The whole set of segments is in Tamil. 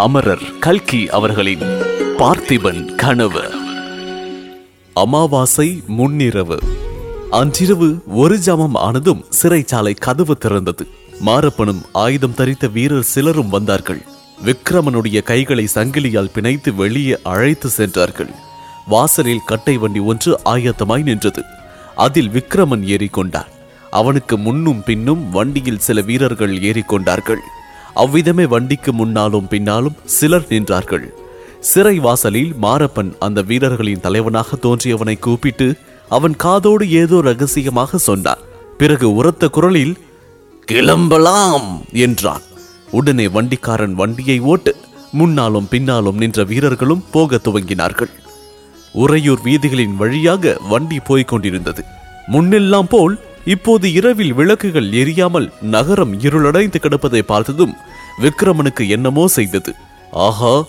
அமரர் கல்கி அவர்களின் பார்த்திபன் கனவு. அமாவாசை முன்னிரவு. அன்றிரவு ஒரு ஜாமம் ஆனதும் சிறைச்சாலை கதவு திறந்தது. மாரப்பனும் ஆயுதம் தரித்த வீரர் சிலரும் வந்தார்கள். விக்ரமனுடைய கைகளை சங்கிலியால் பிணைத்து வெளியே அழைத்து சென்றார்கள். வாசலில் கட்டை வண்டி ஒன்று ஆயத்தமாய் நின்றது. அதில் விக்ரமன் ஏறிக்கொண்டான். அவனுக்கு முன்னும் பின்னும் வண்டியில் சில வீரர்கள் ஏறிக்கொண்டார்கள். அவ்விதமே வண்டிக்கு முன்னாலும் பின்னாலும் சிலர் நின்றார்கள். சிறை வாசலில் மாரப்பன் அந்த வீரர்களின் தலைவனாக தோன்றியவனை கூப்பிட்டு அவன் காதோடு ஏதோ ரகசியமாக சொன்னான். பிறகு உரத்த குரலில் கிளம்பலாம் என்றான். உடனே வண்டிக்காரன் வண்டியை ஓட்டு முன்னாலும் பின்னாலும் நின்ற வீரர்களும் போகத் துவங்கினார்கள். உறையூர் வீதிகளின் வழியாக வண்டி போய்க் கொண்டிருந்தது. முன்னெல்லாம் போல் இப்போது இரவில் விளக்குகள் எரியாமல் நகரம் இருளடைந்து கிடப்பதை பார்த்ததும் விக்ரமனுக்கு என்னமோ செய்தது. ஆஹா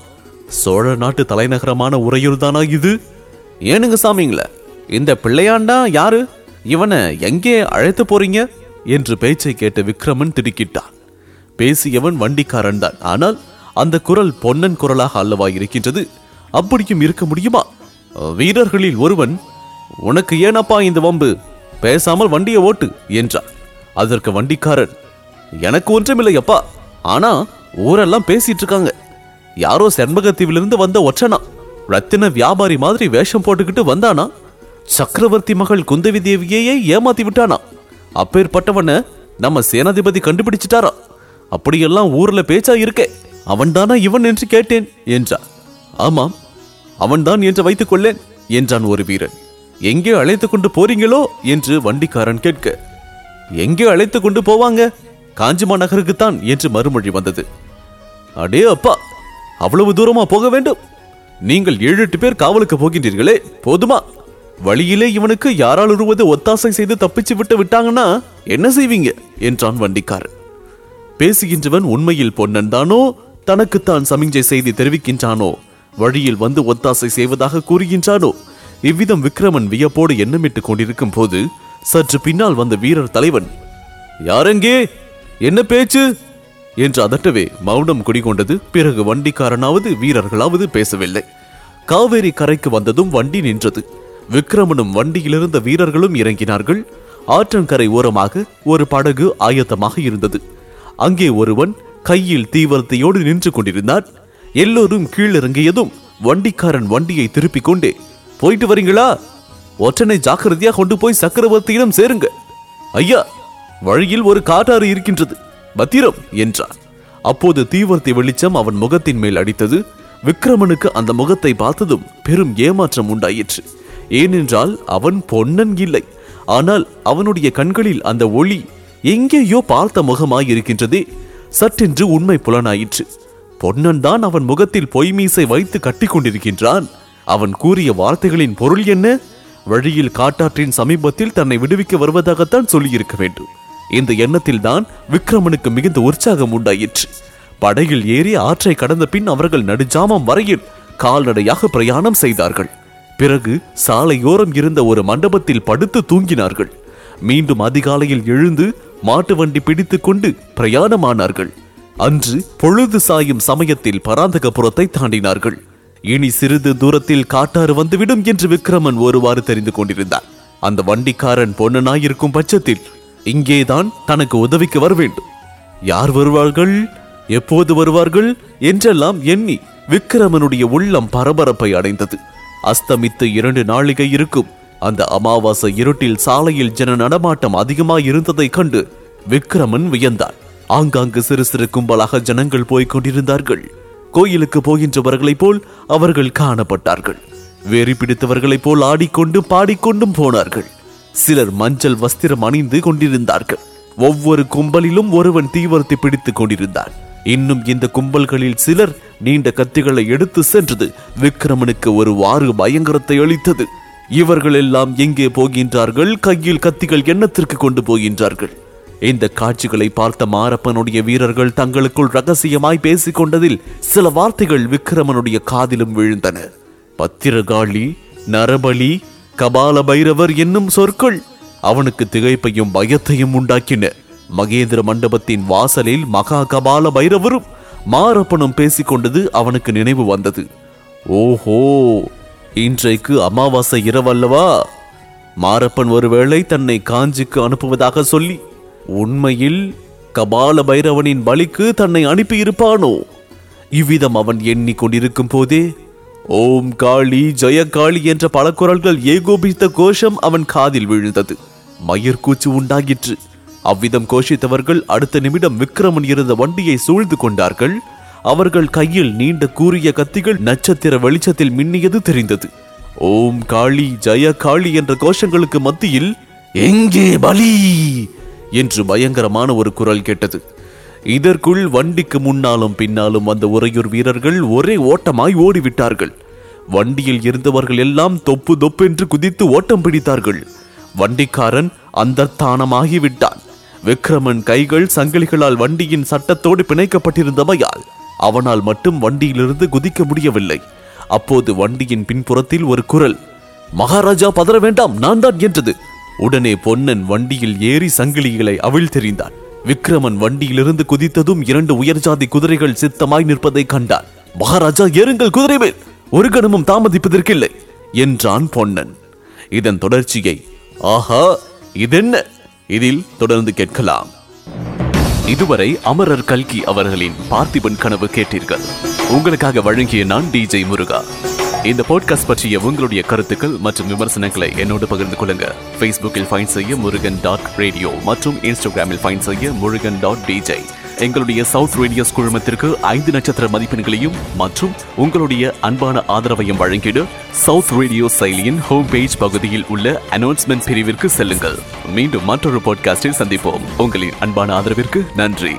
சோழ நாட்டு தலைநகரமான உறையூர் தானா இது? ஏனுங்க சாமிங்கள இந்த பிள்ளையாண்டா யாரு? இவனை எங்கே அழைத்து போறீங்க? என்று பேச்சை கேட்ட விக்ரமன் திடுக்கிட்டான். பேசியவன் வண்டிக்காரன் தான். ஆனால் அந்த குரல் பொன்னன் குரலாக அல்லவா இருக்கின்றது? அப்படியும் இருக்க முடியுமா? வீரர்களில் ஒருவன் உனக்கு ஏனப்பா இந்த வம்பு? பேசாமல் வண்டியை ஓட்டு என்றான். அதற்கு வண்டிக்காரன் எனக்கு ஒன்றுமில்லை அப்பா ஆனா ஊரெல்லாம் பேசிட்டு இருக்காங்க யாரோ செண்பகத்தீவிலிருந்து வந்த ஒற்றனா? ரத்தின வியாபாரி மாதிரி வேஷம் போட்டுக்கிட்டு வந்தானா? சக்கரவர்த்தி மகள் குந்தவி தேவியையே ஏமாத்தி விட்டானா? அப்பேற்பட்டவனை நம்ம சேனாதிபதி கண்டுபிடிச்சிட்டாரா? அப்படியெல்லாம் ஊர்ல பேச்சா இருக்கே. அவன்தானா இவன் என்று கேட்டேன் என்றான். ஆமாம் அவன்தான் என்று வைத்துக் கொள்ளேன் என்றான் ஒரு வீரன். எங்கே அழைத்து கொண்டு போறீங்களோ என்று வண்டிக்காரன் கேட்க எங்கே அழைத்து கொண்டு போவாங்க? காஞ்சிமா நகருக்குத்தான் என்று மறுமொழி வந்தது. அடே அப்பா அவ்வளவு தூரமா போக வேண்டும்? நீங்கள் ஏழு எட்டு பேர் காவலுக்கு போகின்றீர்களே போதுமா? வழியிலே இவனுக்கு யாரால் உருவது ஒத்தாசை செய்து தப்பிச்சு விட்டு விட்டாங்கன்னா என்ன செய்வீங்க? என்றான் வண்டிக்காரன். பேசுகின்றவன் உண்மையில் பொன்னன் தானோ? தனக்குத்தான் சமிஞ்சை செய்தி தெரிவிக்கின்றானோ? வழியில் வந்து ஒத்தாசை செய்வதாக கூறுகின்றானோ? இவ்விதம் விக்ரமன் வியப்போடு எண்ணமிட்டுக் கொண்டிருக்கும் போது சற்று பின்னால் வந்த வீரர் தலைவன் யாரெங்கே? என்ன பேச்சு? என்று அதட்டவே மௌனம் குடிகொண்டது. பிறகு வண்டிக்காரனாவது வீரர்களாவது பேசவில்லை. காவேரி கரைக்கு வந்ததும் வண்டி நின்றது. விக்ரமனும் வண்டியிலிருந்த வீரர்களும் இறங்கினார்கள். ஆற்றங்கரை ஓரமாக ஒரு படகு ஆயத்தமாக இருந்தது. அங்கே ஒருவன் கையில் தீவிரத்தையோடு நின்று கொண்டிருந்தான். எல்லோரும் கீழிறங்கியதும் வண்டிக்காரன் வண்டியை திருப்பிக் கொண்டே போயிட்டு வரீங்களா? ஒற்றனை ஜாக்கிரதையா கொண்டு போய் சக்கரவர்த்தியிடம் சேருங்க. ஐயா வழியில் ஒரு காட்டாறு இருக்கின்றது. பத்திரம் என்றார். அப்போது தீவர்த்தி வெளிச்சம் அவன் முகத்தின் மேல் அடித்தது. விக்ரமனுக்கு அந்த முகத்தை பார்த்ததும் பெரும் ஏமாற்றம் உண்டாயிற்று. ஏனென்றால் அவன் பொன்னன் இல்லை. ஆனால் அவனுடைய கண்களில் அந்த ஒளி எங்கேயோ பார்த்த முகமாயிருக்கின்றதே. சட்டென்று சற்றென்று உண்மை புலனாயிற்று. பொன்னன் தான் அவன் முகத்தில் பொய்மீசை வைத்து கட்டி கொண்டிருக்கின்றான் அவன் கூறிய வார்த்தைகளின் பொருள் என்ன? வழியில் காட்டாற்றின் சமீபத்தில் தன்னை விடுவிக்க வருவதாகத்தான் சொல்லியிருக்க வேண்டும். இந்த எண்ணத்தில் தான் விக்ரமனுக்கு மிகுந்த உற்சாகம் உண்டாயிற்று. படகில் ஏறி ஆற்றை கடந்த பின் அவர்கள் நடுஜாமம் வரையில் கால்நடையாக பிரயாணம் செய்தார்கள். பிறகு சாலையோரம் இருந்த ஒரு மண்டபத்தில் படுத்து தூங்கினார்கள். மீண்டும் அதிகாலையில் எழுந்து மாட்டு வண்டி பிடித்துக் கொண்டு பிரயாணமானார்கள். அன்று பொழுது சாயும் சமயத்தில் பராந்தகபுரத்தை தாண்டினார்கள். இனி சிறிது தூரத்தில் காட்டாறு வந்துவிடும் என்று விக்ரமன் ஒருவாறு தெரிந்து கொண்டிருந்தான். அந்த வண்டிக்காரன் பொன்னனாயிருக்கும் பட்சத்தில் இங்கேதான் தனக்கு உதவிக்கு வர வேண்டும். யார் வருவார்கள்? எப்போது வருவார்கள்? என்றெல்லாம் எண்ணி விக்ரமனுடைய உள்ளம் பரபரப்பை அடைந்தது. அஸ்தமித்து இரண்டு நாளிகை இருக்கும். அந்த அமாவாசை இருட்டில் சாலையில் ஜன நடமாட்டம் அதிகமாக இருந்ததைக் கண்டு விக்ரமன் வியந்தான். ஆங்காங்கு சிறு சிறு கும்பலாக ஜனங்கள் போய்க் கொண்டிருந்தார்கள். கோயிலுக்கு போகின்றவர்களைப் போல் அவர்கள் காணப்பட்டார்கள். வெறி பிடித்தவர்களைப் போல் ஆடிக்கொண்டு பாடிக்கொண்டும் போனார்கள். சிலர் மஞ்சள் வஸ்திரம் அணிந்து கொண்டிருந்தார்கள். ஒவ்வொரு கும்பலிலும் ஒருவன் தீவிரத்தை பிடித்துக் கொண்டிருந்தான். இன்னும் இந்த கும்பல்களில் சிலர் நீண்ட கத்திகளை எடுத்து சென்றது. விக்ரமனுக்கு ஒரு வாறு பயங்கரத்தை அளித்தது. இவர்கள் எல்லாம் எங்கே போகின்றார்கள்? கையில் கத்திகள் எண்ணத்திற்கு கொண்டு போகின்றார்கள்? இந்த காட்சிகளை பார்த்த மாரப்பனுடைய வீரர்கள் தங்களுக்குள் ரகசியமாய் பேசிக் கொண்டதில் சில வார்த்தைகள் விக்ரமனுடைய காதிலும் விழுந்தன. பத்திரகாளி நரபலி கபால பைரவர் என்னும் சொற்கள் அவனுக்கு திகைப்பையும் பயத்தையும் உண்டாக்கின. மகேந்திர மண்டபத்தின் வாசலில் மகா கபால பைரவரும் மாரப்பனும் பேசிக்கொண்டது அவனுக்கு நினைவு வந்தது. ஓஹோ இன்றைக்கு அமாவாசை இரவல்லவா? மாரப்பன் ஒருவேளை தன்னை காஞ்சிக்கு அனுப்புவதாக சொல்லி உண்மையில் கபால பைரவனின் பலிக்கு தன்னை அனுப்பியிருப்பானோ? இவ்விதம் அவன் எண்ணிக்கொண்டிருக்கும் போதே ஓம் காளி ஜெயகாளி என்ற பல குரல்கள் ஏகோபித்த கோஷம் அவன் காதில் விழுந்தது. மயிர்கூச்சு உண்டாகிற்று. அவ்விதம் கோஷித்தவர்கள் அடுத்த நிமிடம் விக்ரமன் இருந்த வண்டியை சூழ்ந்து கொண்டார்கள். அவர்கள் கையில் நீண்ட கூறிய கத்திகள் நட்சத்திர வெளிச்சத்தில் மின்னியது தெரிந்தது. ஓம் காளி ஜெய காளி என்ற கோஷங்களுக்கு மத்தியில் எங்கே பலி? என்று பயங்கரமான ஒரு குரல் கேட்டது. இதற்குள் வண்டிக்கு முன்னாலும் பின்னாலும் வந்த உறையூர் வீரர்கள் ஒரே ஓட்டமாய் ஓடிவிட்டார்கள். வண்டியில் இருந்தவர்கள் எல்லாம் தொப்பு தொப்பென்று குதித்து ஓட்டம் பிடித்தார்கள். வண்டிக்காரன் அந்தர்த்தானமாகி விட்டான் விக்ரமன் கைகள் சங்கிலிகளால் வண்டியின் சட்டத்தோடு பிணைக்கப்பட்டிருந்தமையால் அவனால் மட்டும் வண்டியிலிருந்து குதிக்க முடியவில்லை. அப்போது வண்டியின் பின்புறத்தில் ஒரு குரல் மகாராஜா பதற வேண்டாம் நான் தான் என்றது. உடனே பொன்னன் வண்டியில் ஏறி சங்கிலிகளை அவிழ்த்தெறிந்தான் விக்ரமன் வண்டியிலிருந்து குதித்ததும் இரண்டு உயர்ஜாதி குதிரைகள் சித்தமாய் நிற்பதை கண்டான். மகாராஜா ஏறுங்கள் குதிரை மேல். ஒரு கணமும் தாமதிப்பதற்கில்லை என்றான் பொன்னன். இதன் தொடர்ச்சியை ஆஹா இதென்ன? இதில் தொடர்ந்து கேட்கலாம். இதுவரை அமரர் கல்கி அவர்களின் பார்த்திபன் கனவு கேட்டீர்கள். உங்களுக்காக வழங்கிய நான் டிஜே முருகா. இந்த பாட்காஸ்ட் பற்றிய உங்களுடைய கருத்துக்கள் மற்றும் விமர்சனங்களை என்னோடு பகிர்ந்து கொள்ளுங்க. ஃபேஸ்புக்கில் ஃபைன் செய்ய முருகன் டாட் ரேடியோ மற்றும் இன்ஸ்டாகிராமில் ஃபைன் செய்ய முருகன் டாட் டிஜே எங்களுடைய சவுத் ரேடியோஸ் குழுமத்திற்கு ஐந்து நட்சத்திர மதிப்பெண்களையும் மற்றும் உங்களுடைய அன்பான ஆதரவையும் வழங்கிடு சவுத் ரேடியோ செயலியின் ஹோம் பேஜ் பகுதியில் உள்ள அனௌன்ஸ்மெண்ட் பிரிவிற்கு செல்லுங்கள். மீண்டும் மற்றொரு பாட்காஸ்டில் சந்திப்போம். உங்களின் அன்பான ஆதரவிற்கு நன்றி.